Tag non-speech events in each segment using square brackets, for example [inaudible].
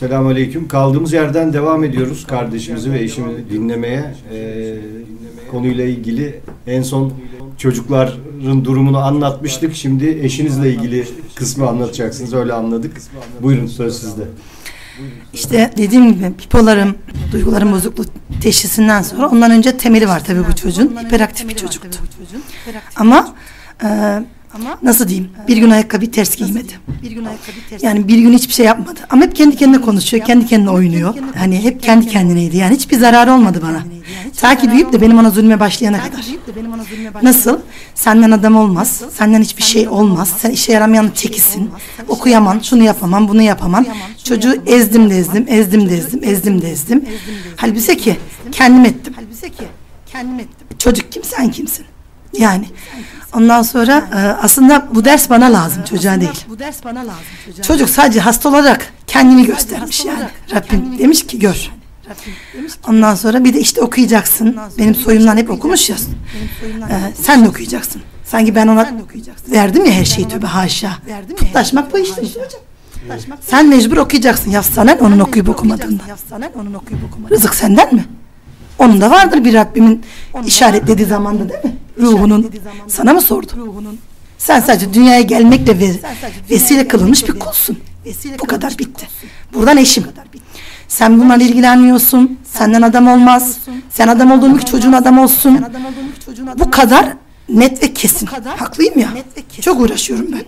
Selamünaleyküm. Kaldığımız yerden devam ediyoruz kardeşimizi ve eşimi dinlemeye. Ee, konuyla ilgili en son çocukların durumunu anlatmıştık. Şimdi eşinizle ilgili kısmı anlatacaksınız. Öyle anladık. Buyurun söz sizde. İşte dediğim gibi bipolarım, duyguların bozukluğu teşhisinden sonra ondan önce temeli var tabii bu çocuğun. Hiperaktif bir çocuktu. Ama e, nasıl diyeyim? Bir gün ayakkabı ters giymedi. Yani bir gün hiçbir şey yapmadı. Ama hep kendi kendine konuşuyor, kendi kendine oynuyor. Hani hep kendi kendineydi. Yani hiçbir zararı olmadı bana. Ta ki büyüyüp de benim ona zulme başlayana kadar. Nasıl? Senden adam olmaz. Senden hiçbir şey olmaz. Sen işe yaramayan tekisin. Okuyamam, şunu yapamam, bunu yapamam. Çocuğu ezdim de ezdim, ezdim de ezdim, ezdim de ezdim. Halbuki ki kendim ettim. Çocuk kim sen kimsin? Yani ondan sonra e, aslında bu ders bana lazım çocuğa değil. Bu ders bana lazım çocuğa. Çocuk sadece hasta olarak kendini göstermiş yani. Rabbim demiş ki gör. Ondan sonra bir de işte okuyacaksın. Benim soyumdan hep okumuş ya. Ee, sen de okuyacaksın. Sanki ben ona verdim ya her şeyi tövbe haşa. Putlaşmak bu işte. Sen mecbur okuyacaksın. Ya sana ne onun okuyup okumadığında. Yapsanen onun okuyup okumadığında. Rızık senden mi? Onun da vardır bir Rabbimin işaretlediği zamanda değil mi? Ruhunun sana mı sordu? Sen sadece dünyaya gelmekle ve vesile kılınmış bir kulsun. Bu kadar bitti. Buradan eşim. Sen bunlarla ilgilenmiyorsun. Senden adam olmaz. Sen adam olduğun gibi çocuğun adam olsun. Bu kadar net ve kesin. Haklıyım ya. Çok uğraşıyorum ben.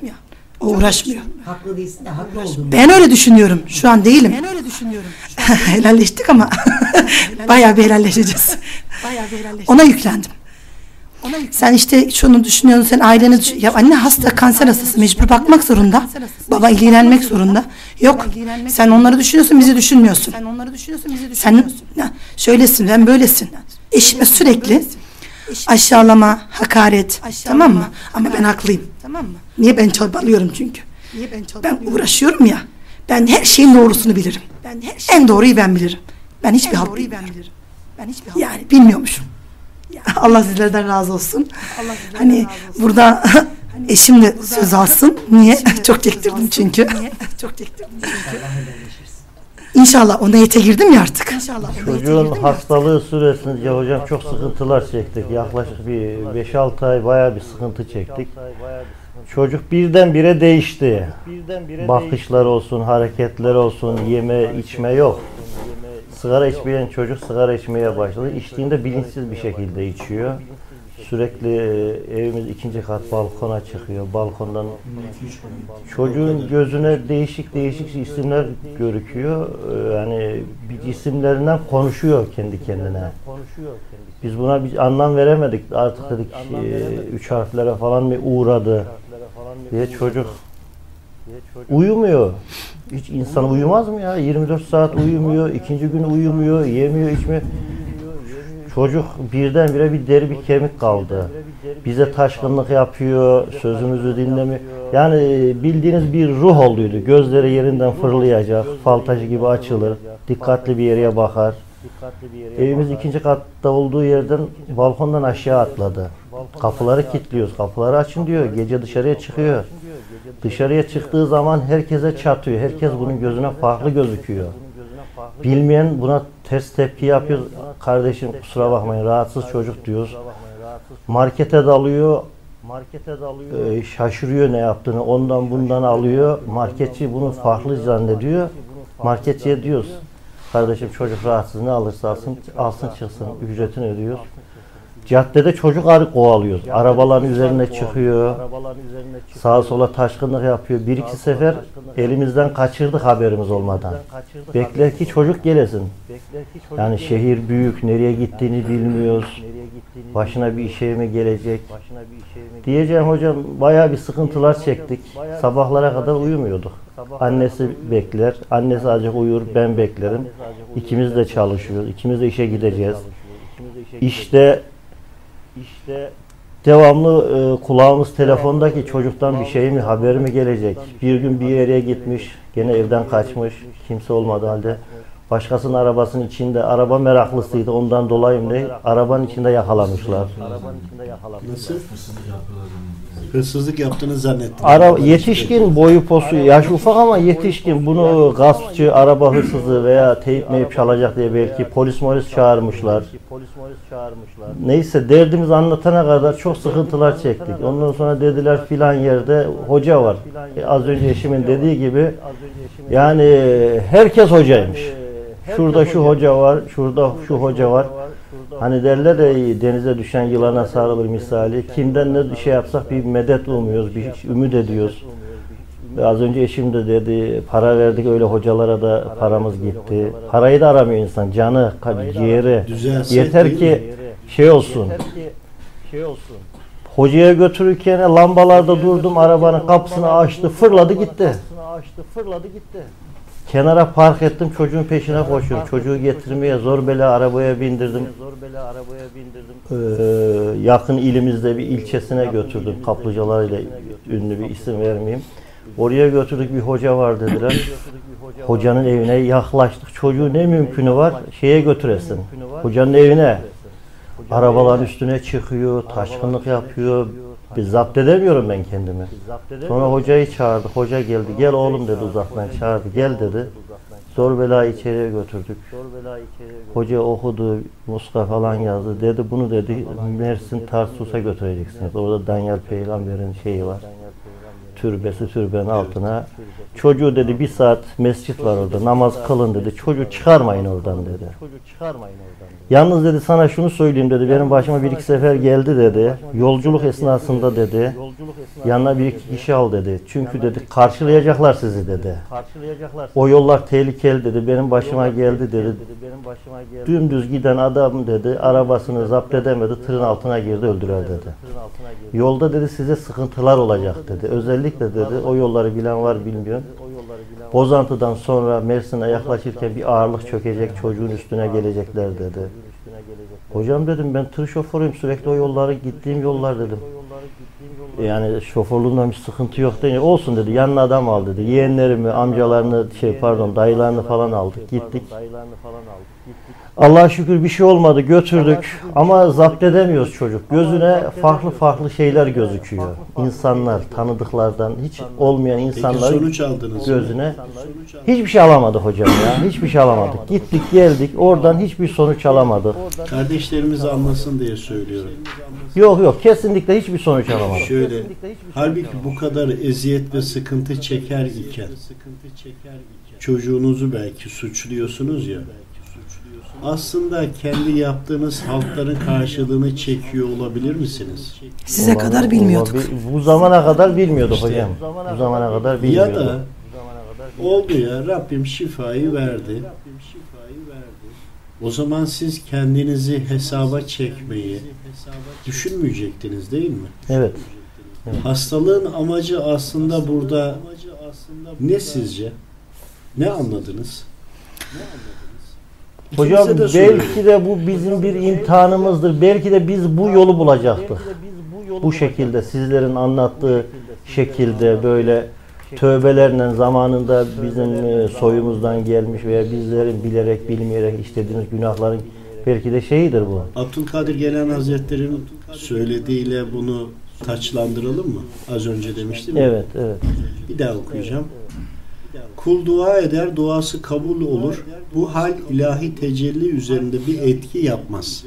O uğraşmıyor. Haklı değilsin de haklı olduğunu. Ben öyle düşünüyorum. Şu an değilim. Ben öyle düşünüyorum. [laughs] Helalleştik ama [laughs] bayağı bir helalleşeceğiz. Bayağı bir helalleştim. Ona yüklendim. Sen işte şunu düşünüyorsun, sen aileni düşün. Ya anne hasta, kanser hastası, mecbur bakmak zorunda. Baba ilgilenmek zorunda. Yok, sen onları düşünüyorsun, bizi düşünmüyorsun. Sen onları düşünüyorsun bizi Sen düşünmüyorsun. ya, şöylesin, ben böylesin. Eşime sürekli aşağılama, hakaret, tamam mı? Ama ben haklıyım. Tamam mı? Niye ben çabalıyorum çünkü. Niye ben Ben uğraşıyorum ya. Ben her şeyin doğrusunu bilirim. Ben her şey En doğruyu ben bilirim. Ben hiçbir halt doğruyu ben bilmiyorum. bilirim. Ben hiçbir Yani bilmiyormuşum. [laughs] Allah sizlerden razı olsun. Allah Hani razı olsun. burada [laughs] eşim de söz alsın. Niye? [laughs] Çok çektirdim çünkü. Niye? Çok çektirdim çünkü. İnşallah o niyete girdim ya artık. İnşallah. Çocuğun hastalığı süresince hocam çok sıkıntılar çektik. Yaklaşık bir 5-6 ay bayağı bir sıkıntı çektik. Çocuk birdenbire değişti. Bakışlar olsun, hareketler olsun, yeme içme yok. Sigara içmeyen çocuk sigara içmeye başladı. İçtiğinde bilinçsiz bir şekilde içiyor. Sürekli e, evimiz ikinci kat balkona çıkıyor. Balkondan çocuğun gözüne değişik değişik isimler görüküyor. Ee, Yani bir isimlerinden konuşuyor kendi kendine. Biz buna bir anlam veremedik. Artık dedik e, üç harflere falan mı uğradı diye çocuk uyumuyor. Hiç insan uyumaz mı ya? 24 saat uyumuyor, ikinci gün uyumuyor, yemiyor, içmiyor. Çocuk birdenbire bir deri bir kemik kaldı. Bize taşkınlık yapıyor, sözümüzü dinlemiyor. Yani bildiğiniz bir ruh olduydu. Gözleri yerinden fırlayacak, fal taşı gibi açılır, dikkatli bir yere bakar. Evimiz ikinci katta olduğu yerden balkondan aşağı atladı. Kapıları kilitliyoruz, kapıları açın diyor. Gece dışarıya çıkıyor. Dışarıya çıktığı zaman herkese çatıyor. Herkes bunun gözüne farklı gözüküyor. Bilmeyen buna ters tepki yapıyor. Kardeşim kusura bakmayın rahatsız çocuk diyoruz. Markete dalıyor. Markete dalıyor. şaşırıyor ne yaptığını. Ondan bundan alıyor. Marketçi bunu farklı zannediyor. Marketçiye diyoruz. Kardeşim çocuk rahatsız ne alırsa alsın, alsın çıksın. Ücretini ödüyor. Caddede çocuk arı kovalıyoruz. Arabaların üzerine çıkıyor. Sağa sola taşkınlık yapıyor. Bir iki sefer elimizden kaçırdık haberimiz olmadan. Bekler ki çocuk gelesin. Yani şehir büyük, nereye gittiğini bilmiyoruz. Başına bir işe mi gelecek? Diyeceğim hocam bayağı bir sıkıntılar çektik. Sabahlara kadar uyumuyorduk. Annesi bekler. Annesi azıcık uyur, ben beklerim. İkimiz de çalışıyoruz. İkimiz de işe gideceğiz. İşte işte devamlı e, kulağımız telefondaki çocuktan bir şey mi haber mi gelecek? Bir gün bir yere gitmiş, gene evden kaçmış, kimse olmadığı halde. Başkasının arabasının içinde araba meraklısıydı ondan dolayı mı değil arabanın içinde yakalamışlar. Nasıl? Hırsızlık yaptığını zannettim. Ara, yetişkin boyu posu yaş ufak ama yetişkin bunu gaspçı araba hırsızı veya teyip meyip çalacak diye belki polis molis çağırmışlar. Neyse derdimizi anlatana kadar çok sıkıntılar çektik. Ondan sonra dediler filan yerde hoca var. E, az önce eşimin dediği gibi yani herkes hocaymış. Şurada şu hoca var, şurada şu hoca var. Hani derler de denize düşen yılana sarılır misali. Kimden ne şey yapsak bir medet umuyoruz, bir ümit ediyoruz. Ve az önce eşim de dedi, para verdik öyle hocalara da paramız gitti. Parayı da aramıyor insan, canı, ciğeri. Düzelse Yeter ki şey olsun. Hocaya götürürken lambalarda durdum, arabanın kapısını açtı, fırladı gitti. Kenara park ettim, çocuğun peşine koşuyorum. Çocuğu getirmeye zor bela arabaya bindirdim. Ee, yakın ilimizde bir ilçesine götürdüm. Kaplıcalarıyla ünlü bir isim vermeyeyim. Oraya götürdük bir hoca var dediler. Hocanın evine yaklaştık. Çocuğu ne mümkünü var şeye götüresin. Hocanın evine. Arabaların üstüne çıkıyor, taşkınlık yapıyor. Bir zapt edemiyorum ben kendimi. Sonra hocayı çağırdı. Hoca geldi. Gel oğlum dedi uzaktan çağırdı. Gel dedi. Zor bela içeriye götürdük. Hoca okudu, muska falan yazdı. Dedi bunu dedi Mersin Tarsus'a götüreceksiniz. Orada Danyal peygamberin şeyi var. Türbesi türbenin altına. Çocuğu dedi bir saat mescit var orada namaz kılın dedi. Çocuğu çıkarmayın oradan dedi. Yalnız dedi sana şunu söyleyeyim dedi. Benim başıma bir iki sefer geldi dedi. Yolculuk esnasında dedi. Yanına bir iki kişi al dedi. Çünkü dedi karşılayacaklar sizi dedi. O yollar tehlikeli dedi. Benim başıma geldi dedi. Dümdüz giden adam dedi. Arabasını zapt edemedi. Tırın altına girdi öldüler dedi. Yolda dedi size sıkıntılar olacak dedi. Özellikle dedi o yolları bilen var bilmiyorum. Bozantı'dan sonra Mersin'e yaklaşırken bir ağırlık çökecek çocuğun üstüne gelecekler dedi. Hocam dedim ben tır şoförüyüm sürekli o yolları gittiğim yollar dedim. Yani şoförlüğünden bir sıkıntı yok değil. Olsun dedi yanına adam al dedi. Yeğenlerimi, amcalarını şey pardon dayılarını falan aldık gittik. Allah'a şükür bir şey olmadı götürdük ama zapt edemiyoruz çocuk. Gözüne farklı farklı şeyler gözüküyor. İnsanlar tanıdıklardan hiç olmayan Peki insanların sonuç aldınız gözüne hiçbir şey alamadık hocam ya. Hiçbir şey alamadık. Gittik geldik oradan hiçbir sonuç alamadık. Kardeşlerimiz anlasın diye söylüyorum. Yok yok kesinlikle hiçbir sonuç alamadık. Şöyle, halbuki bu kadar eziyet ve sıkıntı çeker iken çocuğunuzu belki suçluyorsunuz ya. Aslında kendi yaptığınız halkların karşılığını çekiyor olabilir misiniz? Size kadar bilmiyorduk. Olabilir. Bu zamana kadar bilmiyorduk İşte. hocam. Bu zamana kadar Ya bilmiyorduk. da oldu ya Rabbim şifayı verdi. O zaman siz kendinizi hesaba çekmeyi düşünmeyecektiniz değil mi? Evet. Hastalığın amacı aslında burada ne sizce? Ne anladınız? Hocam de belki de bu bizim bir imtihanımızdır. Belki de biz bu yolu bulacaktık. Bu şekilde sizlerin anlattığı şekilde böyle tövbelerle zamanında bizim e, soyumuzdan gelmiş veya bizlerin bilerek bilmeyerek işlediğimiz günahların belki de şeyidir bu. Abdülkadir Gelen Hazretleri'nin söylediğiyle bunu taçlandıralım mı? Az önce demiştim. Evet, evet. Bir daha okuyacağım. Kul dua eder, duası kabul olur. Bu hal ilahi tecelli üzerinde bir etki yapmaz.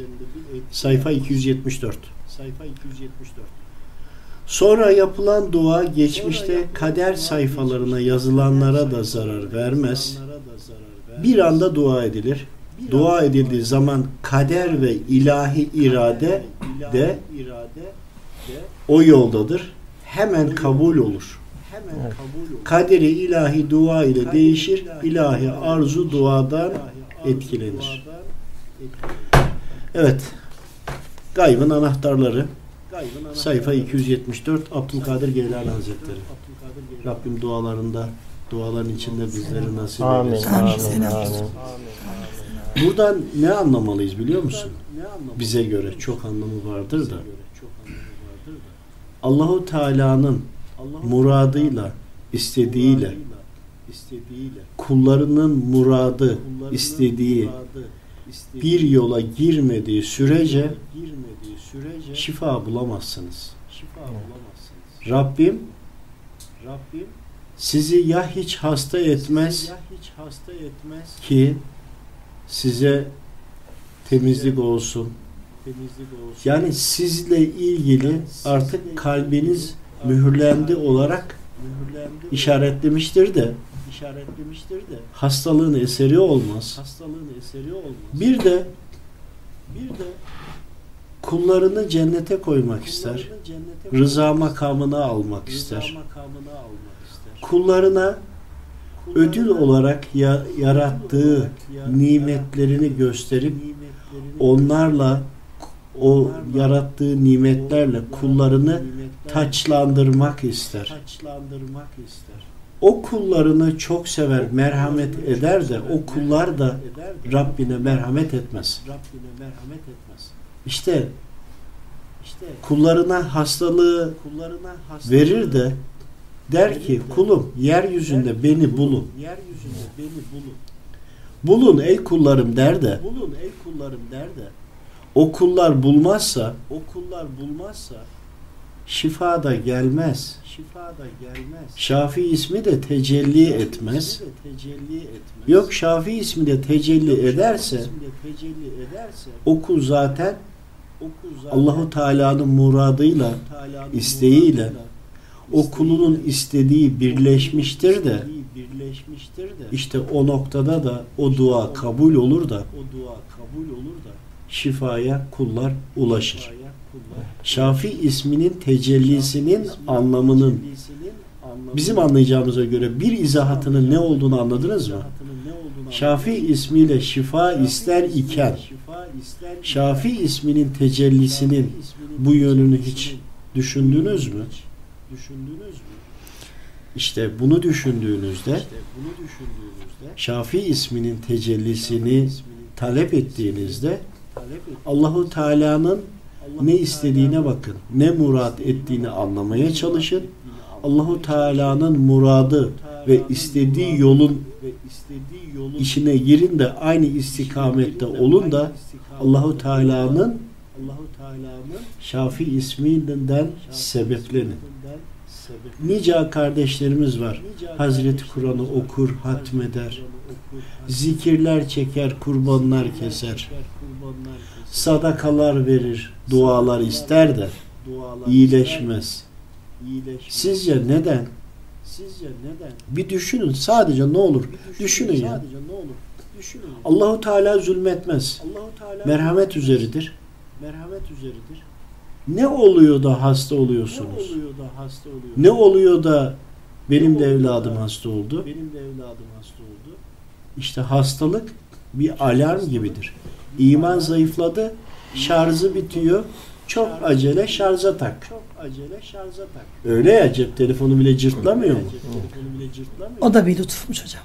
Sayfa 274. Sayfa 274. Sonra yapılan dua geçmişte kader sayfalarına yazılanlara da zarar vermez. Bir anda dua edilir. Dua edildiği zaman kader ve ilahi irade de o yoldadır. Hemen kabul olur. Kaderi ilahi dua ile değişir. İlahi arzu duadan etkilenir. Evet. Gaybın anahtarları. Sayfa 274 Abdülkadir Geylani Hazretleri. Rabbim dualarında duaların içinde bizleri nasip Amin, eylesin. amin, Amin. amin. Buradan ne anlamalıyız biliyor musun? Bize göre çok anlamı vardır da. Allahu Teala'nın muradıyla, istediğiyle. Kullarının muradı istediği. bir yola girmediği sürece şifa bulamazsınız. Rabbim Rabbim sizi ya hiç hasta etmez ki size temizlik olsun. Yani sizle ilgili artık kalbiniz mühürlendi olarak işaretlemiştir de işaretlemiştir de hastalığın eseri olmaz. Hastalığın eseri olmaz. Bir de bir de kullarını cennete koymak ister. Rıza makamına almak ister. Kullarına ödül olarak ya- yarattığı nimetlerini gösterip onlarla o yarattığı nimetlerle kullarını taçlandırmak ister. O kullarını çok sever, merhamet eder de o kullar da Rabbine merhamet etmez. İşte kullarına hastalığı verir de der ki kulum yeryüzünde beni bulun. Bulun ey kullarım der de o kullar bulmazsa o kullar bulmazsa şifa da gelmez. Şifa da gelmez. Şafi ismi de tecelli etmez. Yok Şafi ismi de tecelli ederse o kul zaten Allahu Teala'nın muradıyla isteğiyle o kulunun istediği birleşmiştir de işte o noktada da o dua kabul olur da şifaya kullar ulaşır. Şafi isminin tecellisinin anlamının bizim anlayacağımıza göre bir izahatının ne olduğunu anladınız mı? Şafi ismiyle şifa ister iken Şafi isminin tecellisinin bu yönünü hiç düşündünüz mü? İşte bunu düşündüğünüzde Şafi isminin tecellisini talep ettiğinizde Allahu Teala'nın ne istediğine bakın. Ne murat ettiğini anlamaya çalışın. Allahu Teala'nın muradı ve istediği yolun işine girin de aynı istikamette olun da Allahu Teala'nın Şafi isminden sebeplenin. Nice kardeşlerimiz var. Hazreti Kur'an'ı okur, hatmeder. Zikirler çeker, kurbanlar keser. Sadakalar verir, dualar ister de iyileşmez. Sizce neden? Sizce neden? Bir düşünün sadece ne olur. Düşünün ya. Allahu Teala zulmetmez. Merhamet üzeridir. Merhamet üzeridir. Ne oluyor da hasta oluyorsunuz? Ne oluyor da benim de evladım hasta oldu? Benim de evladım hasta oldu. İşte hastalık bir alarm gibidir. İman zayıfladı, şarjı bitiyor. Çok acele şarja tak. Çok acele şarja tak. Öyle ya cep telefonu bile cırtlamıyor mu? O da bir lütufmuş hocam.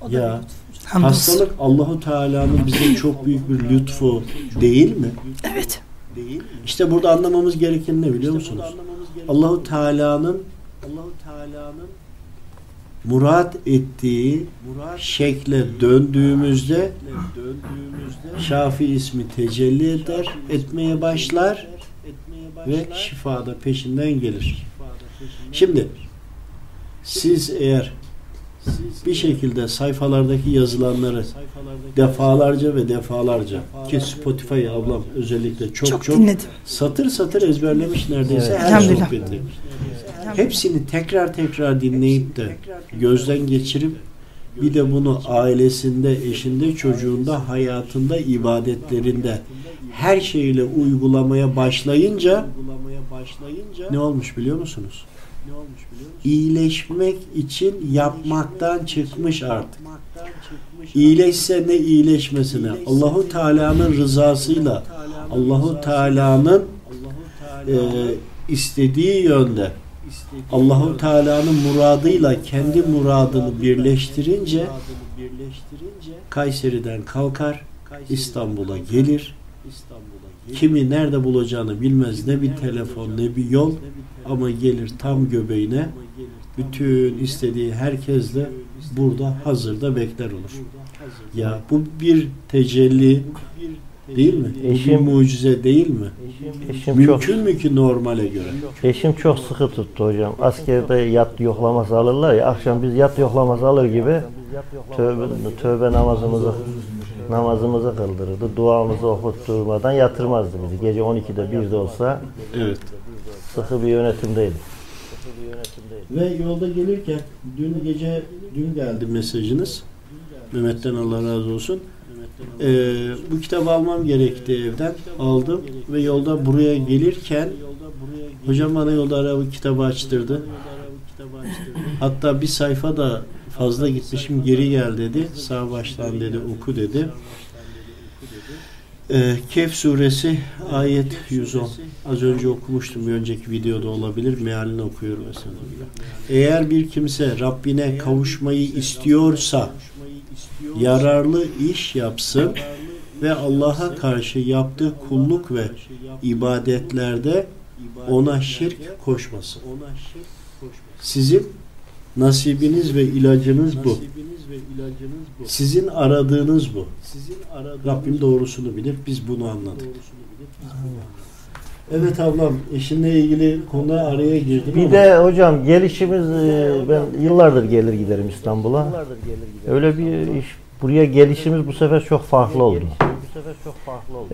O da Ya. bir. Hamdolsun. Hastalık Allahu Teala'nın bize çok büyük bir lütfu değil mi? Evet. İşte burada anlamamız gereken ne biliyor musunuz? Allahu Teala'nın Allahu Teala'nın murat ettiği şekle döndüğümüzde Şafi ismi tecelli eder, etmeye başlar ve şifa da peşinden gelir. Şimdi siz eğer bir şekilde sayfalardaki yazılanları defalarca ve defalarca ki Spotify ablam özellikle çok Çok, çok, dinledim. satır satır ezberlemiş neredeyse Evet. her Elhamdülillah. sohbeti. Hepsini tekrar tekrar dinleyip de gözden geçirip bir de bunu ailesinde, eşinde, çocuğunda, hayatında, ibadetlerinde her şeyle uygulamaya başlayınca ne olmuş biliyor musunuz? İyileşmek için yapmaktan çıkmış artık. İyileşse ne iyileşmesine? Allahu Teala'nın rızasıyla. Allahu Teala'nın e, istediği yönde Allahu Teala'nın muradıyla kendi muradını birleştirince Kayseri'den kalkar İstanbul'a gelir. Kimi nerede bulacağını bilmez ne bir telefon ne bir yol ama gelir tam göbeğine bütün istediği herkesle burada hazırda bekler olur. Ya bu bir tecelli değil mi? Bu bir Eşim- mucize değil mi? Eşim çok Mümkün mü ki normale göre? eşim çok sıkı tuttu hocam. Askerde yat yoklaması alırlar ya. Akşam biz yat yoklaması alır gibi tövbe, tövbe namazımızı namazımızı kıldırırdı. Duamızı okutturmadan yatırmazdı bizi. Gece 12'de 1'de olsa Evet. sıkı bir yönetimdeydi. Ve yolda gelirken dün gece dün geldi mesajınız. Mehmet'ten Allah razı olsun. Ee, bu kitabı almam gerekti evden. Aldım ve yolda buraya gelirken hocam bana yolda araba kitabı açtırdı. Hatta bir sayfa da fazla gitmişim geri gel dedi. Sağ baştan dedi oku dedi. Ee, Kehf suresi ayet 110. Az önce okumuştum bir önceki videoda olabilir. Mealini okuyorum mesela. Eğer bir kimse Rabbine kavuşmayı istiyorsa yararlı iş yapsın ve Allah'a karşı yaptığı kulluk ve ibadetlerde ona şirk koşmasın. Sizin nasibiniz ve ilacınız bu. Sizin aradığınız bu. Rabbim doğrusunu bilir. Biz bunu anladık. Evet ablam eşinle ilgili konuda araya girdim Bir ama de hocam gelişimiz e, ben yıllardır gelir giderim İstanbul'a. Öyle bir iş buraya gelişimiz bu sefer çok farklı oldu.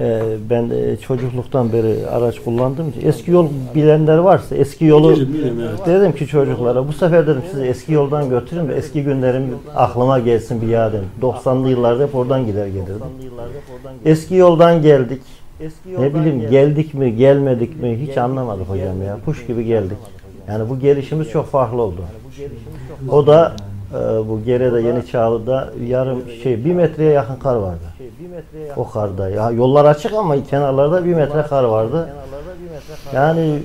Ee, ben e, çocukluktan beri araç kullandığım için eski yol bilenler varsa eski yolu Bilirim, bilirim, evet. dedim ki çocuklara bu sefer dedim sizi eski yoldan götürün ve eski günlerim aklıma gelsin bir yad edin. 90'lı yıllarda hep oradan gider gelirdim. Eski yoldan geldik. Ne bileyim geldik mi gelmedik mi hiç anlamadık hocam ya. Kuş gibi geldik. Yani bu gelişimiz çok farklı oldu. O da e, bu Gere'de Yeni Çağlı'da yarım şey bir metreye yakın kar vardı. O karda. Ya yollar açık ama kenarlarda bir metre kar vardı. Yani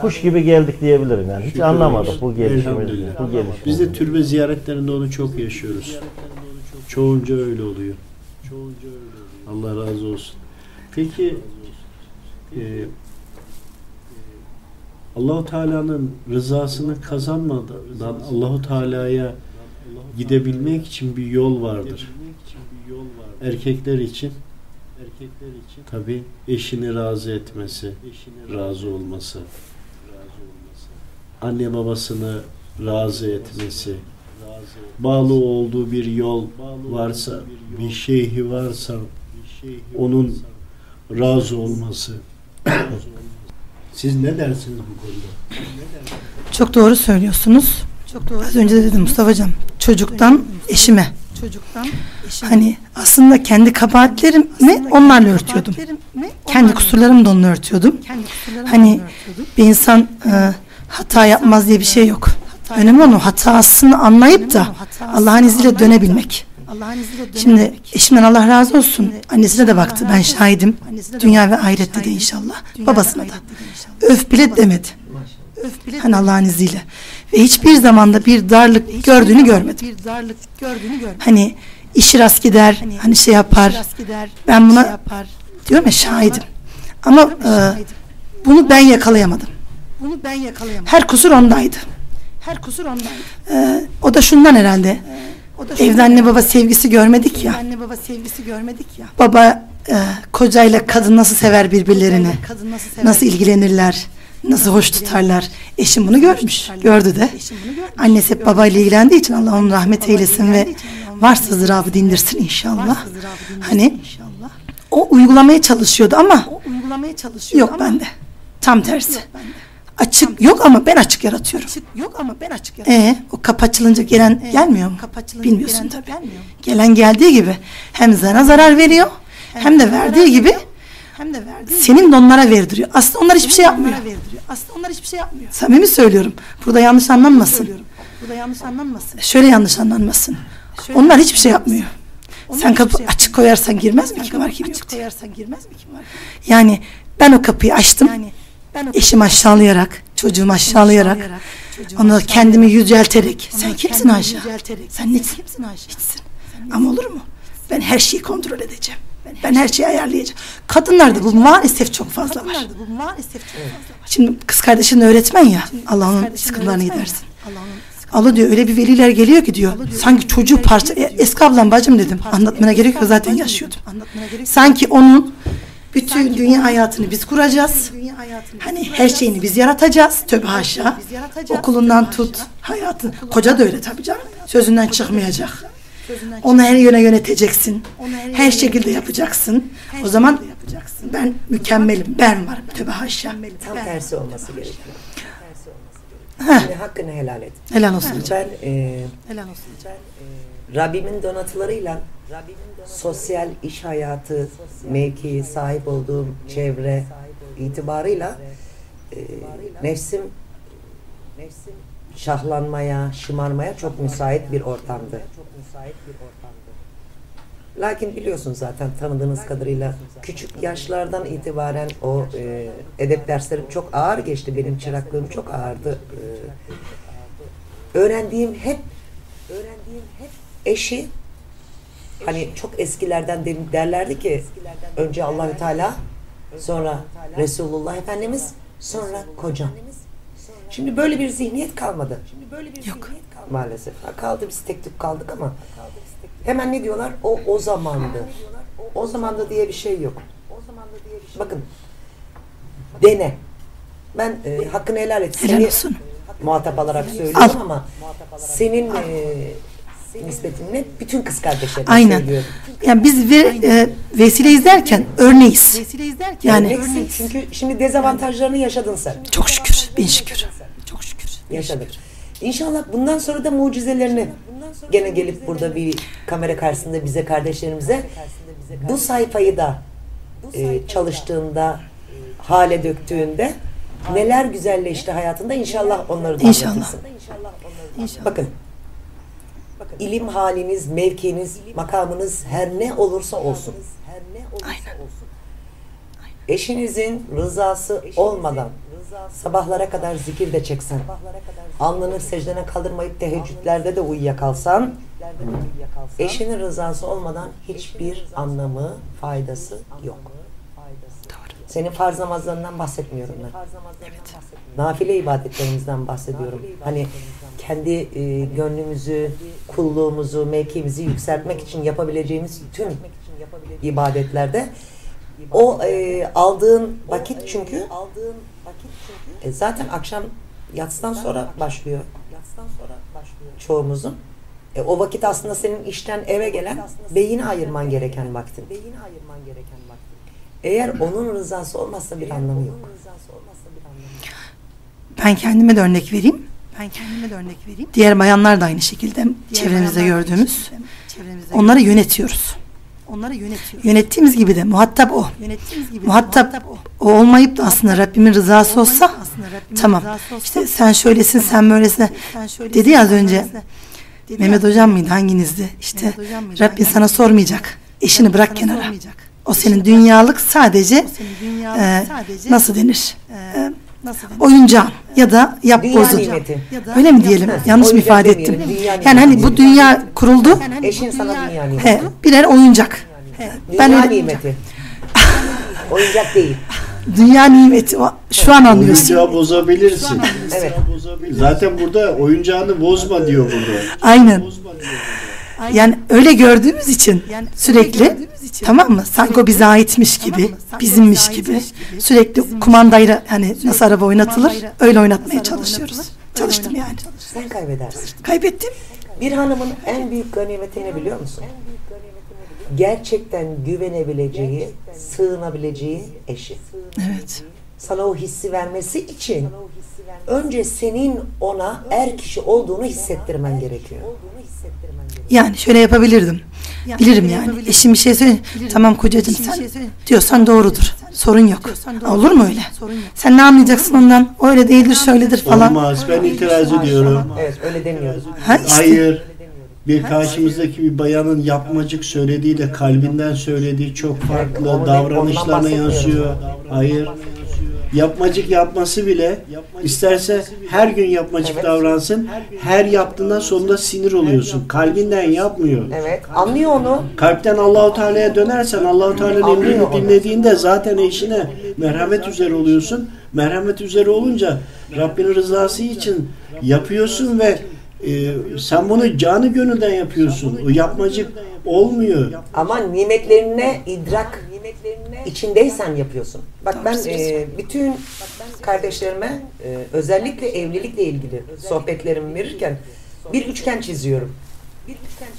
kuş gibi geldik diyebilirim yani. Hiç Şükür anlamadık bu. Elhamdülillah. Bu gelişimizi. Biz de türbe ziyaretlerinde onu çok yaşıyoruz. Çoğunca öyle oluyor. Allah razı olsun. Peki e, Allahu Teala'nın rızasını kazanmadan Allahu Teala'ya gidebilmek için bir yol vardır. Erkekler için tabi eşini razı etmesi, razı olması, anne babasını razı etmesi, bağlı olduğu bir yol varsa, bir şeyhi varsa onun razı olması. Siz ne dersiniz bu konuda? Çok doğru söylüyorsunuz. Çok doğru. Az önce de dedim Mustafa'cığım. Çocuktan eşime. Çocuktan Hani aslında kendi kabahatlerimi onlarla örtüyordum. Kendi kusurlarımı da onunla örtüyordum. Hani bir insan e, hata yapmaz diye bir şey yok. Önemli olan o hatasını anlayıp da Allah'ın izniyle dönebilmek. Şimdi eşimden Allah razı olsun. Annesine de baktı. Ben şahidim. Dünya ve ahirette de inşallah. Babasına da. Öf bile demedi. Hani Allah'ın izniyle. Ve hiçbir zamanda bir darlık gördüğünü görmedim. Bir darlık gördüğünü görmedim. Hani işi rast gider, hani şey yapar. Ben buna diyorum ya şahidim. Ama e, bunu ben yakalayamadım. Bunu ben yakalayamadım. Her kusur ondaydı. Her kusur ondaydı. E, o da şundan herhalde. Evde anne baba sevgisi görmedik ya. Anne baba sevgisi görmedik ya. Baba e, kocayla kadın nasıl sever birbirlerini. Nasıl ilgilenirler. Nasıl hoş tutarlar. Eşim bunu görmüş. Gördü de. Annesi hep babayla ilgilendiği için Allah onu rahmet eylesin ve varsa ızdırabı dindirsin inşallah. Hani o uygulamaya çalışıyordu ama yok bende. Tam tersi. Açık yok ama ben açık yaratıyorum. yok ama ben açık yaratıyorum. Ee, o kapı açılınca gelen gelmiyor mu? Bilmiyorsun tabii. Gelen geldiği gibi hem sana zarar veriyor hem de verdiği gibi hem de verdiği senin de onlara verdiriyor. Aslında onlar hiçbir şey yapmıyor. Aslında onlar hiçbir şey yapmıyor. Samimi söylüyorum. Burada yanlış anlanmasın. Burada yanlış anlanmasın. Şöyle yanlış anlanmasın. Onlar hiçbir şey yapmıyor. Sen kapı açık koyarsan girmez mi kim var kim yok diye. Yani ben o kapıyı açtım. Eşim aşağılayarak, çocuğumu aşağılayarak, onu kendimi yücelterek. Sen kimsin Ayşe? Sen nesin? Hiçsin. Ama olur mu? Ben her şeyi kontrol edeceğim. Ben her şeyi ayarlayacağım. Kadınlarda bu maalesef çok fazla var. Şimdi kız kardeşin öğretmen ya. Allah onun sıkıntılarını gidersin. Allah diyor öyle bir veliler geliyor ki diyor. Sanki çocuğu parça E, eski ablam bacım dedim. Anlatmana gerek yok zaten yaşıyordum. Sanki onun bütün dünya hayatını biz kuracağız. Hani her şeyini biz yaratacağız. Tövbe haşa. Okulundan tut hayatı. Koca da öyle tabii canım. Sözünden çıkmayacak. Onu her yöne yöneteceksin. Her şekilde yapacaksın. O zaman ben mükemmelim. Ben varım. Tövbe haşa. Tam tersi olması gerekiyor. Heh, Yani hakkını helal et. helal olsun hocam. Ben e, Helal olsun. Rabbimin donatılarıyla sosyal iş hayatı, mevki, sahip olduğum çevre itibarıyla e, nefsim şahlanmaya, şımarmaya çok müsait bir ortamdı. Lakin biliyorsun zaten tanıdığınız kadarıyla küçük yaşlardan itibaren o e, edep derslerim çok ağır geçti. Benim çıraklığım çok ağırdı. E, öğrendiğim hep öğrendiğim hep eşi hani çok eskilerden de- derlerdi ki önce Allahü Teala sonra Resulullah Efendimiz sonra kocam. Şimdi böyle bir zihniyet kalmadı. Yok. Maalesef. Ha, kaldı biz tek tük kaldık ama hemen ne diyorlar? O o zamandı. O zamanda diye bir şey yok. Bakın dene. Ben e, hakkını helal et. Seni muhatap alarak söylüyorum ama senin e, nispetinle bütün kız kardeşlerime Aynen. söylüyorum. Yani biz ve, e, vesile izlerken örneğiz. Yani Örneksin çünkü şimdi dezavantajlarını yaşadın sen. çok şükür, bin şükür. Çok şükür. Yaşadık. İnşallah bundan sonra da mucizelerini gene gelip burada bir kamera karşısında bize kardeşlerimize bu sayfayı da e, çalıştığında hale döktüğünde neler güzelleşti hayatında inşallah onları da İnşallah. İnşallah. Bakın ilim haliniz, mevkiniz, makamınız her ne olursa olsun. Aynen. Eşinizin rızası olmadan sabahlara kadar zikir de çeksen, alnını secdene kaldırmayıp teheccüdlerde de uyuyakalsan, eşinin rızası olmadan hiçbir anlamı, faydası yok. Senin farz namazlarından bahsetmiyorum ben. Nafile ibadetlerimizden bahsediyorum. Hani kendi e, gönlümüzü, kulluğumuzu, mevkimizi yükseltmek için yapabileceğimiz tüm ibadetlerde o e, aldığın vakit çünkü e, zaten akşam yatsıdan sonra başlıyor. Çoğumuzun. E, o vakit aslında senin işten eve gelen beyni ayırman gereken vaktin. Eğer onun rızası olmazsa bir anlamı yok. Ben kendime de örnek vereyim. Ben kendime de örnek vereyim. Diğer bayanlar da aynı şekilde çevremizde gördüğümüz. Onları yönetiyoruz. Onları yönetiyoruz. Yönettiğimiz gibi de muhatap o. Yönettiğimiz gibi muhatap o olmayıp da aslında Rabbimin rızası olsa tamam. İşte sen şöylesin, sen böylesin. Dedi ya az önce. Mehmet hocam mıydı hanginizdi? İşte Rabbin sana sormayacak. Eşini bırak kenara. O senin dünyalık sadece e, nasıl denir? E, oyuncağın ya da Dünya yapbozun. nimeti. Öyle mi diyelim? Yanlış mı Oyuncak ifade demeyelim, ettim? dünya Yani hani nimeti. bu dünya kuruldu. Eşin sana dünya nimeti. He, birer oyuncak. Ben Dünya öyle- nimeti. [laughs] Oyuncak değil. Dünya nimeti. O- Şu an anlıyorsun. Oyuncağı bozabilirsin. Evet. Zaten burada oyuncağını bozma diyor burada. Aynen. Yani öyle gördüğümüz için sürekli tamam mı? Sanki o bize aitmiş gibi, bizimmiş gibi sürekli kumandayla hani nasıl araba oynatılır öyle oynatmaya çalışıyoruz. Çalıştım yani. Sen kaybedersin. Kaybettim. Bir hanımın en büyük ganimeti ne biliyor musun? Gerçekten güvenebileceği, sığınabileceği eşi. Evet. Sana o hissi vermesi için önce senin ona er kişi olduğunu hissettirmen gerekiyor. Yani şöyle yapabilirdim. Bilirim yani. Eşim bir şey söyle. Tamam kocacığım sen diyorsan doğrudur. Sorun yok. Olur mu öyle? Sen ne anlayacaksın ondan? O öyle değildir, şöyledir falan. Olmaz. Ben itiraz ediyorum. Evet öyle demiyoruz. Ha işte. Hayır. Bir karşımızdaki bir bayanın yapmacık söylediğiyle kalbinden söylediği çok farklı. Davranışlarına yansıyor. Hayır. Yapmacık yapması bile isterse her gün yapmacık Evet. davransın. Her yaptığından sonunda sinir oluyorsun. Kalbinden yapmıyor. Evet. Anlıyor onu. Kalpten Allahu Teala'ya dönersen Allahu Teala'nın emrini dinlediğinde zaten eşine merhamet üzere oluyorsun. Merhamet üzere olunca Rabbinin rızası için yapıyorsun ve Ee, sen bunu canı gönülden yapıyorsun. O yapmacık olmuyor. Ama nimetlerine idrak içindeysen yapıyorsun. Bak ben e, bütün kardeşlerime e, özellikle evlilikle ilgili sohbetlerimi verirken bir üçgen çiziyorum.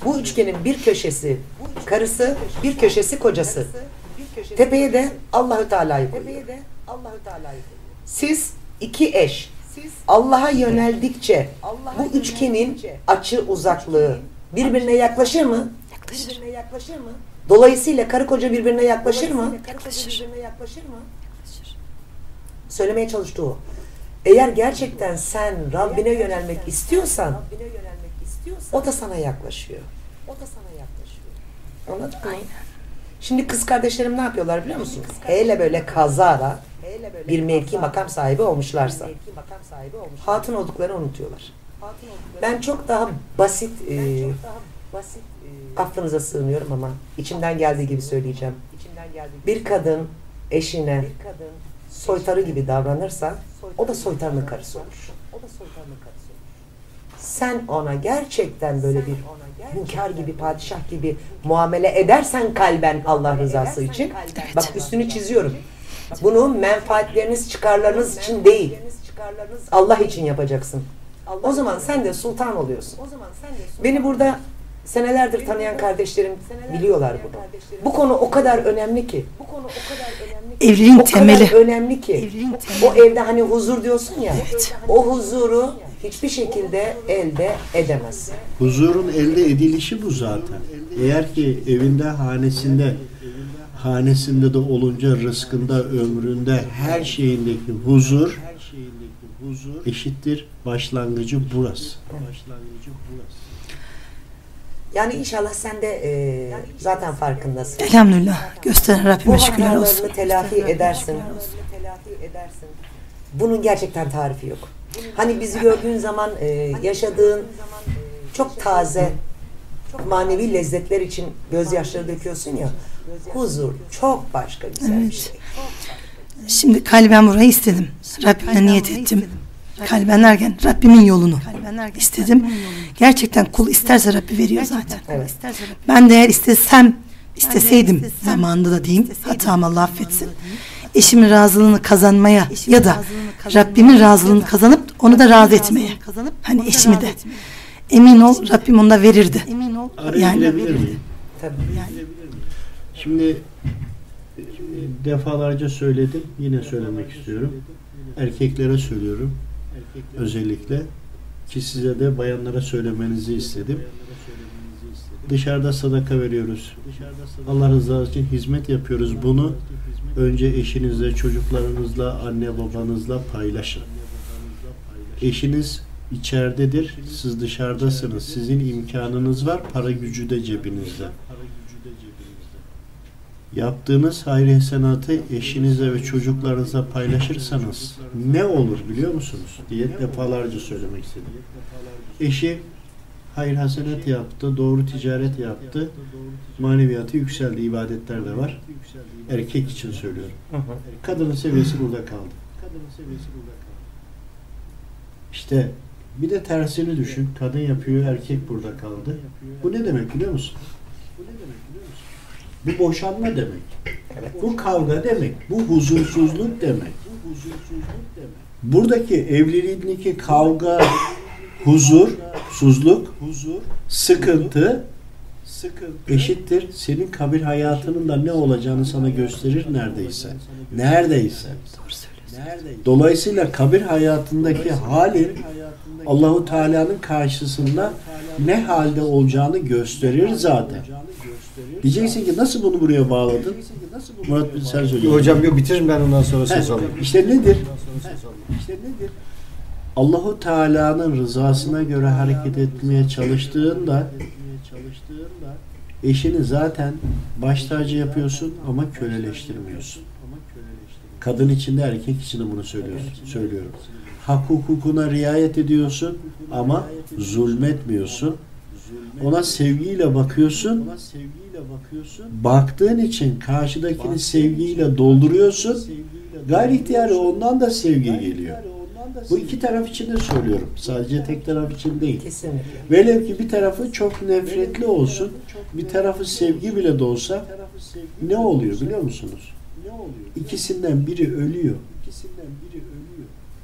Bu üçgenin bir köşesi karısı, bir köşesi kocası. Tepeye de Allahü Teala'yı koyuyor. Siz iki eş Allah'a yöneldikçe bu üçgenin açı uzaklığı birbirine yaklaşır mı? Yaklaşır. Dolayısıyla karı koca birbirine yaklaşır mı? Yaklaşır. Söylemeye çalıştığı o. Eğer gerçekten sen Rabbine yönelmek istiyorsan o da sana yaklaşıyor. Anladın mı? Şimdi kız kardeşlerim ne yapıyorlar biliyor musun? Hele böyle kazara bir mevki makam sahibi olmuşlarsa hatun olduklarını unutuyorlar. Ben çok daha basit e, affınıza sığınıyorum ama içimden geldiği gibi söyleyeceğim. Bir kadın eşine soytarı gibi davranırsa o da soytarının karısı olur. Sen ona gerçekten böyle bir hünkâr gibi, padişah gibi muamele edersen kalben Allah rızası için. Bak üstünü çiziyorum. Bunu menfaatleriniz, çıkarlarınız için değil. Allah için yapacaksın. O zaman sen de sultan oluyorsun. Beni burada senelerdir tanıyan kardeşlerim biliyorlar bunu. Bu konu o kadar önemli ki. Evliliğin O temeli. kadar önemli ki. Evliliğin O evde hani huzur diyorsun ya. O huzuru hiçbir şekilde elde edemezsin. Huzurun elde edilişi bu zaten. Eğer ki evinde, hanesinde, hanesinde de olunca rızkında, ömründe, her şeyindeki huzur eşittir başlangıcı burası. Başlangıcı burası. Yani inşallah sen de e, zaten farkındasın. Elhamdülillah. Gösteren Rabbime şükürler olsun. hatalarını telafi edersin. Bunun gerçekten tarifi yok. Hani bizi gördüğün zaman e, yaşadığın çok taze manevi lezzetler için gözyaşları döküyorsun ya. Huzur çok başka güzel bir Evet. şey. Şimdi kalben burayı istedim. Rabbime niyet ettim. Kalben derken Rabbimin yolunu istedim. Gerçekten kul isterse Rabbi veriyor zaten. Evet. Ben de eğer istesem, isteseydim zamanında da diyeyim, hatam Allah affetsin. Eşimin razılığını kazanmaya ya da Rabbimin razılığını kazanıp onu da razı etmeye. Hani eşimi de. Emin ol Rabbim onu da verirdi. Yani-? Tabii. Şimdi e, defalarca söyledim, yine söylemek istiyorum. Erkeklere söylüyorum özellikle ki size de bayanlara söylemenizi istedim. Dışarıda sadaka veriyoruz. Allah rızası için hizmet yapıyoruz. Bunu önce eşinizle, çocuklarınızla, anne babanızla paylaşın. Eşiniz içeridedir, siz dışarıdasınız. Sizin imkanınız var, para gücü de cebinizde. Yaptığınız hayır hasenatı eşinizle ve çocuklarınızla paylaşırsanız ne olur biliyor musunuz? diye defalarca söylemek istedim. Eşi hayır hasenat yaptı, doğru ticaret yaptı, maneviyatı yükseldi, ibadetler de var. Erkek için söylüyorum. Kadının seviyesi burada kaldı. İşte bir de tersini düşün. Kadın yapıyor, erkek burada kaldı. Bu ne demek biliyor musun? Bu boşanma demek. Bu kavga demek. Bu huzursuzluk demek. Buradaki evliliğindeki kavga, huzur, suzluk, sıkıntı eşittir. Senin kabir hayatının da ne olacağını sana gösterir neredeyse. Neredeyse. Dolayısıyla kabir hayatındaki halin Allahu Teala'nın karşısında ne halde olacağını gösterir zaten. Diyeceksin ki nasıl bunu buraya bağladın? Murat Bey sen söyle. Hocam yok bitirin ben ondan sonra söz alayım. İşte nedir? İşte nedir? Allahu Teala'nın rızasına göre hareket etmeye çalıştığında eşini zaten baş tacı yapıyorsun ama köleleştirmiyorsun. Kadın için de erkek için de bunu söylüyorum. söylüyorum. Hak hukukuna riayet ediyorsun ama zulmetmiyorsun. Ona sevgiyle bakıyorsun. Baktığın için karşıdakini sevgiyle dolduruyorsun. Gayri ihtiyari ondan da sevgi geliyor. Bu iki taraf için de söylüyorum. Sadece tek taraf için değil. Kesinlikle. Velev ki bir tarafı çok nefretli olsun, bir tarafı sevgi bile de olsa ne oluyor biliyor musunuz? İkisinden biri ölüyor.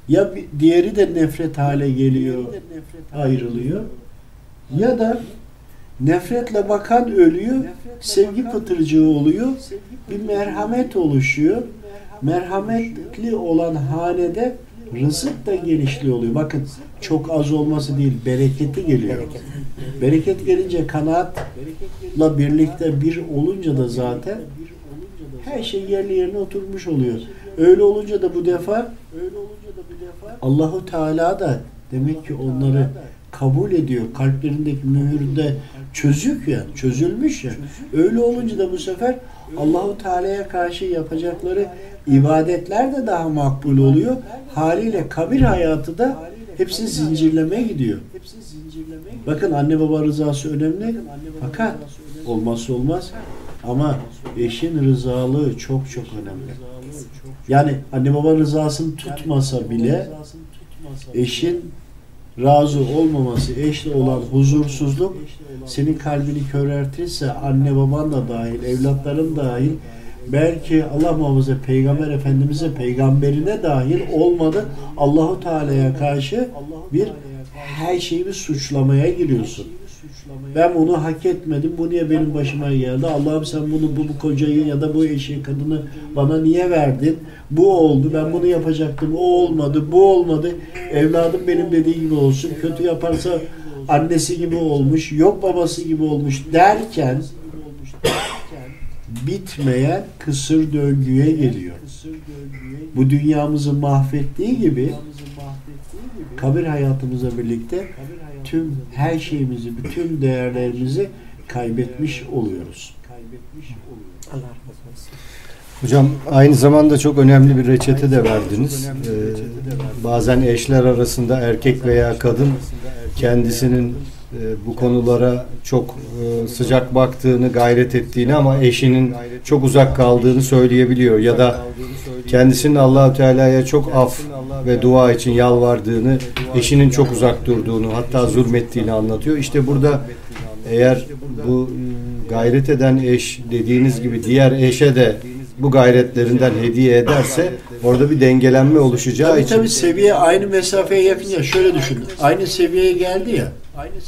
Ya bir, diğeri de nefret hale geliyor, ayrılıyor. Ya da nefretle bakan ölüyor, sevgi pıtırcığı oluyor, bir merhamet oluşuyor. Merhametli olan hanede rızık da genişliği oluyor. Bakın çok az olması değil, bereketi geliyor. Bereket gelince kanaatla birlikte bir olunca da zaten her şey yerli yerine oturmuş oluyor. Öyle olunca da bu defa Allahu Teala da demek ki onları kabul ediyor. Kalplerindeki mühürde çözük ya, çözülmüş ya. Öyle olunca da bu sefer Allahu Teala'ya karşı yapacakları ibadetler de daha makbul oluyor. Haliyle kabir hayatı da hepsi zincirleme gidiyor. Bakın anne baba rızası önemli. Fakat olmazsa olmaz. Ama eşin rızalığı çok çok önemli. Yani anne baba rızasını tutmasa bile eşin razı olmaması, eşle olan huzursuzluk senin kalbini köreltirse anne baban da dahil, evlatların dahil belki Allah muhafaza peygamber efendimize peygamberine dahil olmadı Allahu Teala'ya karşı bir her şeyi bir suçlamaya giriyorsun. Ben bunu hak etmedim. Bu niye benim başıma geldi? Allah'ım sen bunu bu, bu kocayı ya da bu eşi kadını bana niye verdin? Bu oldu. Ben bunu yapacaktım. O olmadı. Bu olmadı. Evladım benim dediği gibi olsun. Kötü yaparsa annesi gibi olmuş. Yok babası gibi olmuş derken bitmeyen kısır döngüye geliyor. Bu dünyamızı mahvettiği gibi kabir hayatımızla birlikte tüm her şeyimizi, bütün değerlerimizi kaybetmiş oluyoruz. Allah razı olsun. Hocam aynı zamanda çok önemli bir reçete de verdiniz. Ee, bazen eşler arasında erkek veya kadın kendisinin bu konulara çok e, sıcak baktığını, gayret ettiğini ama eşinin çok uzak kaldığını söyleyebiliyor ya da kendisinin Allahu Teala'ya çok af ve dua için yalvardığını, eşinin çok uzak durduğunu, hatta zulmettiğini anlatıyor. İşte burada eğer bu e, gayret eden eş dediğiniz gibi diğer eşe de bu gayretlerinden hediye ederse orada bir dengelenme oluşacağı Tabii için tabii seviye aynı mesafeye yakın ya. Şöyle düşün. Aynı seviyeye geldi ya.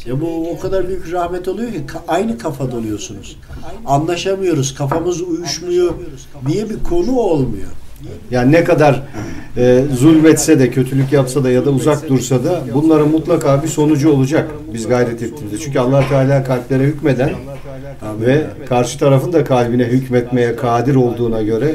Ya bu o kadar büyük rahmet oluyor ki aynı kafada oluyorsunuz. Anlaşamıyoruz, kafamız uyuşmuyor. diye bir konu olmuyor. Yani ne kadar e, zulmetse de, kötülük yapsa da ya da uzak dursa da bunların mutlaka bir sonucu olacak. biz gayret ettiğimizde. Çünkü allah Teala kalplere hükmeden ve karşı tarafın da kalbine hükmetmeye kadir olduğuna göre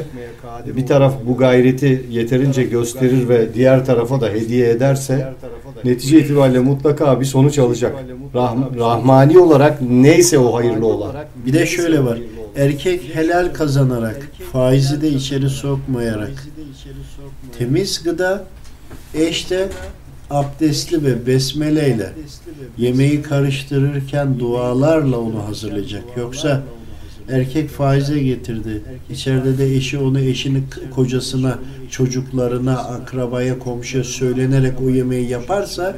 bir taraf bu gayreti yeterince gösterir ve diğer tarafa da hediye ederse netice itibariyle mutlaka bir sonuç alacak. Rahm- rahmani olarak neyse o hayırlı olan. Bir de şöyle var. Erkek helal kazanarak, faizi de içeri sokmayarak, temiz gıda, eş de abdestli ve besmeleyle yemeği karıştırırken dualarla onu hazırlayacak. Yoksa erkek faize getirdi. İçeride de eşi onu eşini kocasına, çocuklarına, akrabaya, komşuya söylenerek o yemeği yaparsa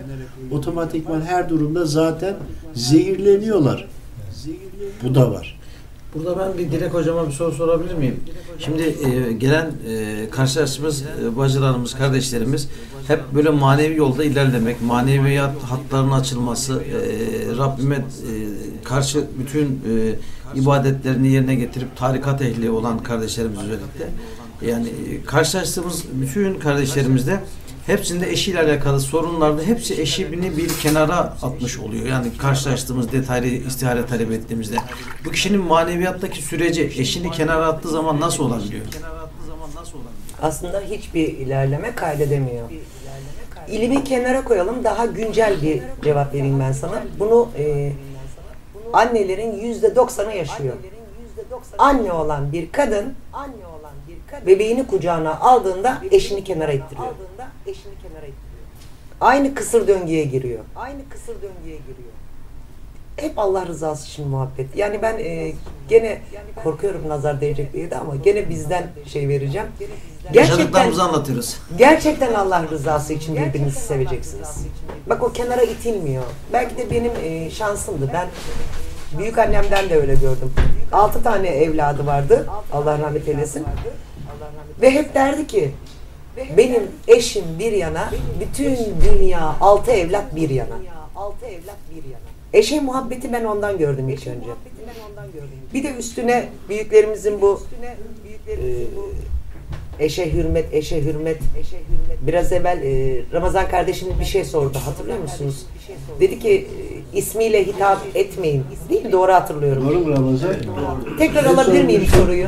otomatikman her durumda zaten zehirleniyorlar. Bu da var. Burada ben bir Dilek hocama bir soru sorabilir miyim? Şimdi e, gelen e, karşılaştığımız e, bacılarımız, kardeşlerimiz hep böyle manevi yolda ilerlemek, maneviyat hatlarının açılması, e, Rabbime e, karşı bütün e, ibadetlerini yerine getirip tarikat ehli olan kardeşlerimiz özellikle. Yani e, karşılaştığımız bütün kardeşlerimizde hepsinde eşiyle alakalı sorunlarda hepsi eşini bir kenara atmış oluyor. Yani karşılaştığımız detaylı istihare talep ettiğimizde. Bu kişinin maneviyattaki süreci eşini kenara attığı zaman nasıl olabiliyor? Aslında hiçbir ilerleme kaydedemiyor. İlimi kenara koyalım. Daha güncel bir cevap vereyim ben sana. Bunu e, annelerin yüzde doksanı yaşıyor. Anne olan bir kadın bebeğini kucağına aldığında eşini kenara ittiriyor. Aynı kısır döngüye giriyor. Aynı kısır döngüye giriyor. hep Allah rızası için muhabbet. Yani ben e, gene korkuyorum nazar değecek diye de ama gene bizden şey vereceğim. Gerçekten anlatıyoruz. gerçekten Allah rızası için birbirinizi seveceksiniz. Bak o kenara itilmiyor. Belki de benim e, şansımdı. Ben büyük annemden de öyle gördüm. Altı tane evladı vardı. Allah rahmet eylesin. Ve hep derdi ki benim eşim bir yana, bütün dünya altı evlat bir yana. Altı evlat bir yana. Eşe muhabbeti ben ondan gördüm ilk önce. Bir de üstüne büyüklerimizin bu e, eşe hürmet, eşe hürmet. Biraz evvel e, Ramazan kardeşimiz bir şey sordu hatırlıyor musunuz? Dedi ki e, ismiyle hitap etmeyin. Değil mi? Doğru hatırlıyorum. Doğru mu Ramazan? Tekrar alabilir miyim soruyu?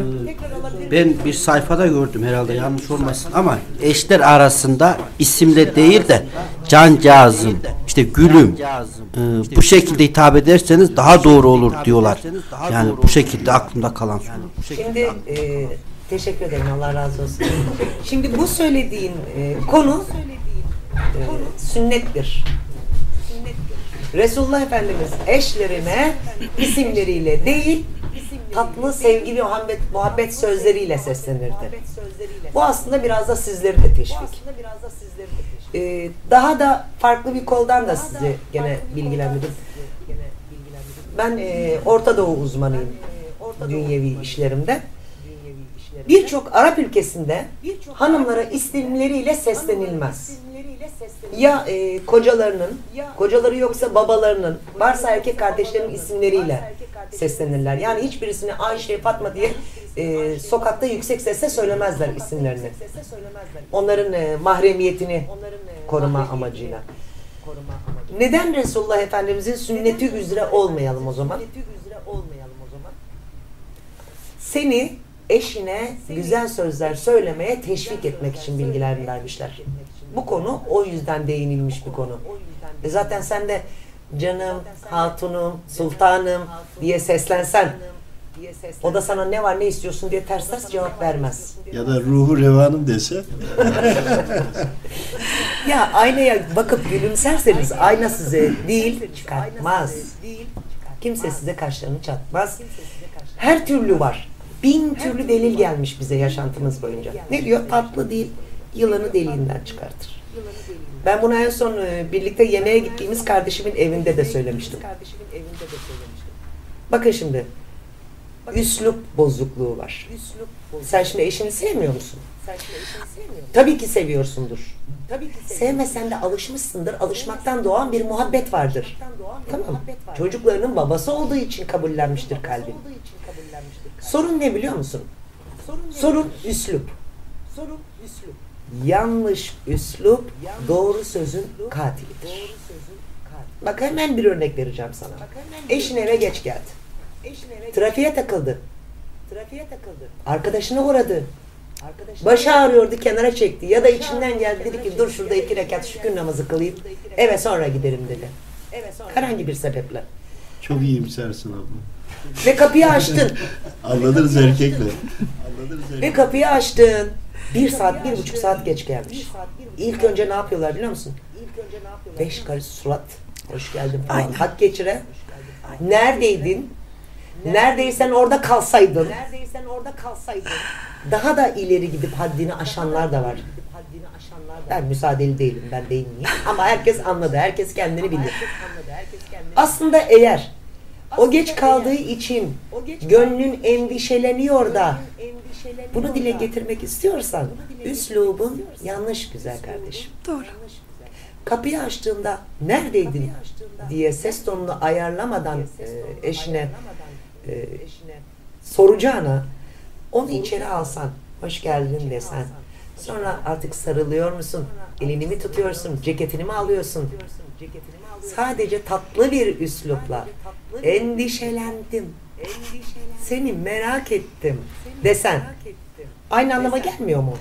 Ben bir sayfada gördüm herhalde yanlış olmasın ama eşler arasında isimle değil de cancağızım, işte gülüm e, bu şekilde hitap ederseniz daha doğru olur diyorlar. Yani bu şekilde aklımda kalan soru. Şimdi e, teşekkür ederim Allah razı olsun. Şimdi bu söylediğin e, konu e, sünnettir. Resulullah Efendimiz eşlerine isimleriyle değil tatlı sevgi ve muhabbet, muhabbet sözleriyle seslenirdi. Bu aslında biraz da sizleri de teşvik. E, daha da farklı bir koldan da sizi gene bilgilendirdim. Ben e, Orta Doğu uzmanıyım dünyevi işlerimde. Birçok Arap ülkesinde hanımlara isimleriyle seslenilmez. Ya e, kocalarının, kocaları yoksa babalarının, varsa erkek kardeşlerinin isimleriyle seslenirler. Yani hiçbirisini Ayşe, Fatma diye e, sokakta yüksek sesle söylemezler isimlerini. Onların e, mahremiyetini koruma amacıyla. Neden Resulullah Efendimizin sünneti üzere olmayalım o zaman? Seni eşine güzel sözler söylemeye teşvik etmek için bilgiler vermişler. Bu konu o yüzden değinilmiş bir konu. E zaten sen de canım, hatunum, sultanım diye seslensen o da sana ne var ne istiyorsun diye ters ters cevap vermez. Ya da ruhu revanım dese [laughs] Ya aynaya bakıp gülümserseniz ayna size değil çıkartmaz. Kimse size kaşlarını çatmaz. Her türlü var. Bin türlü delil gelmiş bize yaşantımız boyunca. Ne diyor? Tatlı değil, yılanı deliğinden çıkartır. Ben bunu en son e, birlikte yemeğe gittiğimiz kardeşimin evinde de söylemiştim. Bakın şimdi. Üslup bozukluğu var. Sen şimdi eşini sevmiyor musun? Tabii ki seviyorsundur. Sevmesen de alışmışsındır. Alışmaktan doğan bir muhabbet vardır. Tamam. Çocuklarının babası olduğu için kabullenmiştir kalbin. Sorun ne biliyor musun? Sorun üslup. Yanlış üslup doğru sözün katilidir. Bak hemen bir örnek vereceğim sana. Eşin eve geç geldi. Trafiğe takıldı. Arkadaşına uğradı. Başı ağrıyordu kenara çekti ya da içinden geldi dedi ki dur şurada iki rekat şükür namazı kılayım eve sonra giderim dedi. Herhangi bir sebeple. çok iyimsersin abla. Ve kapıyı açtın. Anladınız erkekle. Ve kapıyı açtın. Bir saat, bir buçuk saat geç gelmiş. İlk önce ne yapıyorlar biliyor musun? Beş karış surat. Hoş geldin falan. Aynen. Hak geçire. Neredeydin? Neredeysen orada kalsaydın. Daha da ileri gidip haddini aşanlar da var. Ben müsaadeli değilim, ben değinmeyeyim. Ama herkes anladı, herkes kendini bilir. Aslında eğer o geç kaldığı için gönlün endişeleniyor da bunu dile getirmek istiyorsan üslubun yanlış güzel kardeşim. Doğru. Kapıyı açtığında neredeydin diye ses tonunu ayarlamadan e, eşine e, soracağına onu içeri alsan, hoş geldin desen. Sonra artık sarılıyor musun? Elini mi tutuyorsun? Ceketini mi alıyorsun? Sadece tatlı bir üslupla endişelendim. Seni merak ettim desen. Aynı anlama gelmiyor mu?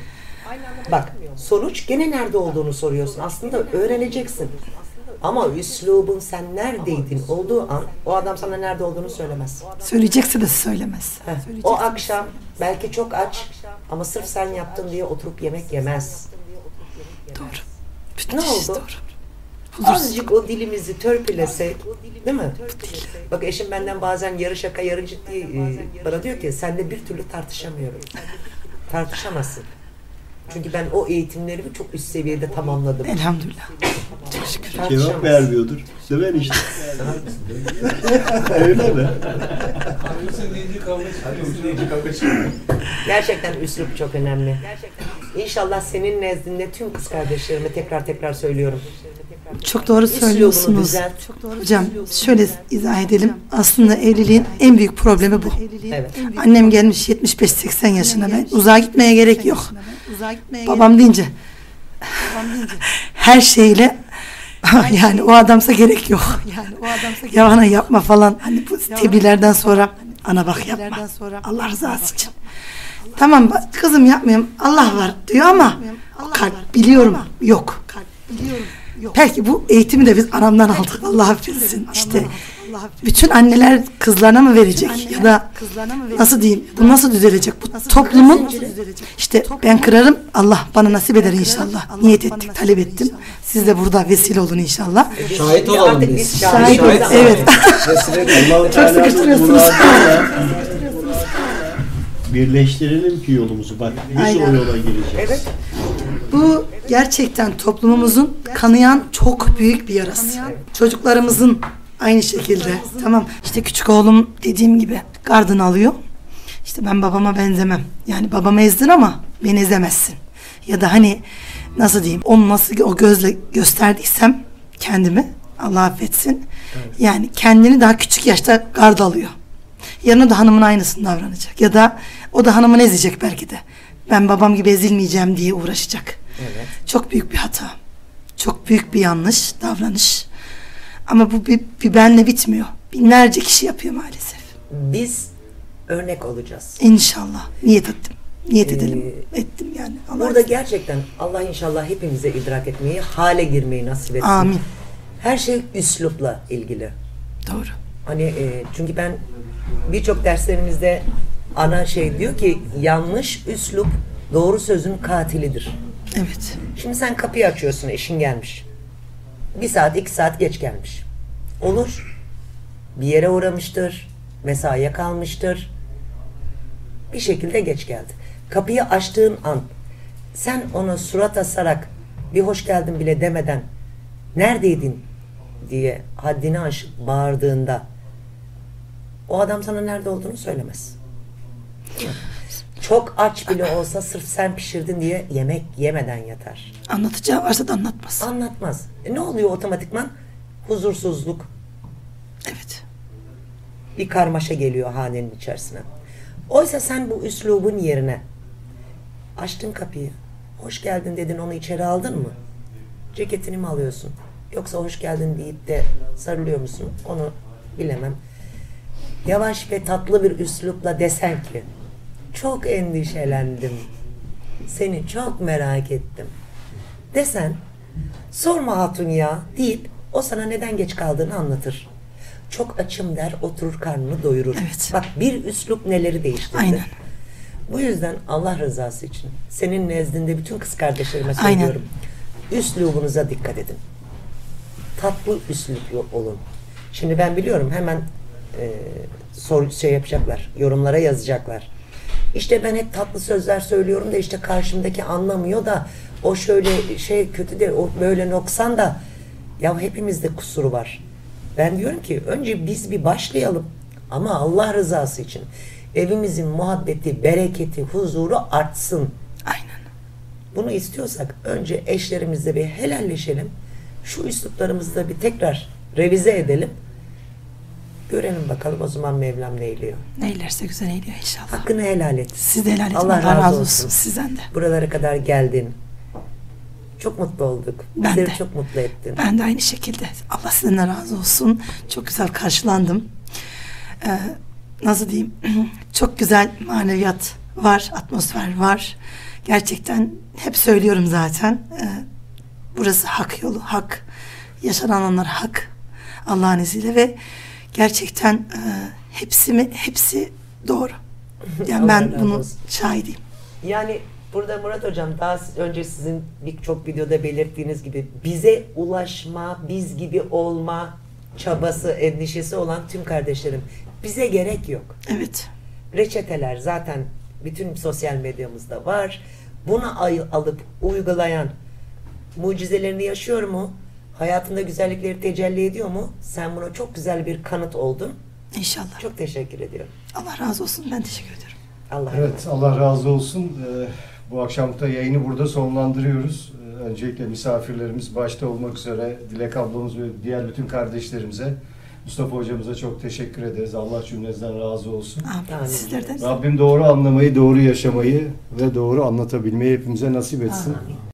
Bak sonuç gene nerede olduğunu soruyorsun. Aslında öğreneceksin. Ama üslubun sen neredeydin olduğu an o adam sana nerede olduğunu söylemez. Söyleyecekse de söylemez. Heh, O akşam belki çok aç ama sırf sen yaptın diye oturup yemek yemez. Doğru. Bütün Ne oldu? Doğru. Azıcık o dilimizi törpülesek değil mi? Bak eşim benden bazen yarı şaka yarı ciddi e, bana diyor ki senle bir türlü tartışamıyorum. Tartışamazsın. Çünkü ben o eğitimlerimi çok üst seviyede tamamladım. Elhamdülillah. Çok şükür. Cevap vermiyordur. Sever işte. Öyle mi? Gerçekten üslup çok önemli. İnşallah senin nezdinde tüm kız kardeşlerime tekrar tekrar söylüyorum. Çok doğru söylüyorsunuz. düzelt. Hocam şöyle izah edelim. Aslında evliliğin en büyük problemi bu. Evet. Annem gelmiş 75-80 yaşına ben uzağa gitmeye gerek yok. Babam deyince [laughs] her şeyle [laughs] [laughs] yani o adamsa gerek yok. Ya ana yapma falan. Hani bu tebliğlerden sonra ana bak yapma. Allah rızası için. Tamam kızım yapmayayım. Allah var diyor ama o kalp biliyorum yok. Belki bu eğitimi de biz anamdan aldık. Allah affetsin. İşte bütün anneler kızlarına mı verecek ya da nasıl diyeyim bu nasıl düzelecek? Bu toplumun işte ben kırarım Allah bana nasip eder inşallah. Niyet ettik talep ettim. siz de burada vesile olun inşallah. Şahit olalım biz. şahit Şahit, evet. Teala'nın [laughs] sıkıştırıyorsunuz. Birleştirelim ki yolumuzu. Bak biz Aynen. o yola gireceğiz. Evet. Bu gerçekten toplumumuzun kanayan çok büyük bir yarası. Çocuklarımızın aynı şekilde. Tamam işte küçük oğlum dediğim gibi gardını alıyor. İşte ben babama benzemem. Yani babamı ezdin ama beni ezemezsin. Ya da hani nasıl diyeyim onu nasıl o gözle gösterdiysem kendimi Allah affetsin. Yani kendini daha küçük yaşta gard alıyor. Yarın da hanımın aynısını davranacak. Ya da o da hanımını ezecek belki de. Ben babam gibi ezilmeyeceğim diye uğraşacak. Çok büyük bir hata. Çok büyük bir yanlış davranış. Ama bu bir, bir benle bitmiyor. Binlerce kişi yapıyor maalesef. Biz örnek olacağız. İnşallah. Niyet ettim. Niyet Ee, edelim. Ettim yani. Allah Burada gerçekten Allah inşallah hepimize idrak etmeyi, hale girmeyi nasip etsin. Amin. Her şey üslupla ilgili. Doğru. Hani e, çünkü ben birçok derslerimizde ana şey diyor ki yanlış üslup doğru sözün katilidir. Evet. Şimdi sen kapıyı açıyorsun eşin gelmiş. Bir saat iki saat geç gelmiş. Olur. Bir yere uğramıştır. Mesaiye kalmıştır. Bir şekilde geç geldi. Kapıyı açtığın an sen ona surat asarak bir hoş geldin bile demeden neredeydin diye haddini aşıp bağırdığında o adam sana nerede olduğunu söylemez. Çok aç bile olsa sırf sen pişirdin diye yemek yemeden yatar. Anlatacağı varsa da anlatmaz. Anlatmaz. E ne oluyor otomatikman? Huzursuzluk, Evet. bir karmaşa geliyor hanenin içerisine. Oysa sen bu üslubun yerine açtın kapıyı. Hoş geldin dedin onu içeri aldın mı? Ceketini mi alıyorsun? Yoksa hoş geldin deyip de sarılıyor musun? Onu bilemem. Yavaş ve tatlı bir üslupla desen ki çok endişelendim. Seni çok merak ettim. Desen sorma hatun ya deyip o sana neden geç kaldığını anlatır. Çok açım der oturur karnını doyurur. Evet. Bak bir üslup neleri değiştirdi. Aynen. Bu yüzden Allah rızası için senin nezdinde bütün kız kardeşlerime Aynen. söylüyorum. Üslubunuza dikkat edin. Tatlı üsluplu olun. Şimdi ben biliyorum hemen e, sor, şey yapacaklar. Yorumlara yazacaklar. İşte ben hep tatlı sözler söylüyorum da işte karşımdaki anlamıyor da o şöyle şey kötü de o böyle noksan da ya hepimizde kusuru var. Ben diyorum ki önce biz bir başlayalım ama Allah rızası için evimizin muhabbeti, bereketi, huzuru artsın. Aynen. Bunu istiyorsak önce eşlerimizle bir helalleşelim. Şu üsluplarımızı da bir tekrar revize edelim. Görelim bakalım o zaman Mevlam neyliyor. Neylerse güzel eyliyor inşallah. Hakkını helal et. Siz de helal edin. Allah Allah, razı razı olsun. olsun. Sizden de. Buralara kadar geldin. Çok mutlu olduk. Ben Bizleri de. çok mutlu ettin. Ben de aynı şekilde. Allah sizden de razı olsun. Çok güzel karşılandım. Ee, nasıl diyeyim? [clears throat] Çok güzel maneviyat var, atmosfer var. Gerçekten hep söylüyorum zaten. Ee, burası hak yolu, hak. Yaşananlar hak. Allah'ın izniyle ve gerçekten e, hepsi mi hepsi doğru. [laughs] Yani ben bunu şahidiyim. Yani burada Murat Hocam daha önce sizin birçok videoda belirttiğiniz gibi bize ulaşma, biz gibi olma çabası, endişesi olan tüm kardeşlerim bize gerek yok. Evet. Reçeteler zaten bütün sosyal medyamızda var. Bunu alıp uygulayan mucizelerini yaşıyor mu? Hayatında güzellikleri tecelli ediyor mu? Sen buna çok güzel bir kanıt oldun. İnşallah. Çok teşekkür ediyorum. Allah razı olsun. Ben teşekkür ederim. Allah Evet, Allah razı olsun. Ee, bu akşamda yayını burada sonlandırıyoruz. Ee, öncelikle misafirlerimiz başta olmak üzere Dilek ablamız ve diğer bütün kardeşlerimize, Mustafa hocamıza çok teşekkür ederiz. Allah cümlenizden razı olsun. Amin. Sizlerden. Rabbim doğru anlamayı, doğru yaşamayı ve doğru anlatabilmeyi hepimize nasip etsin. Amin.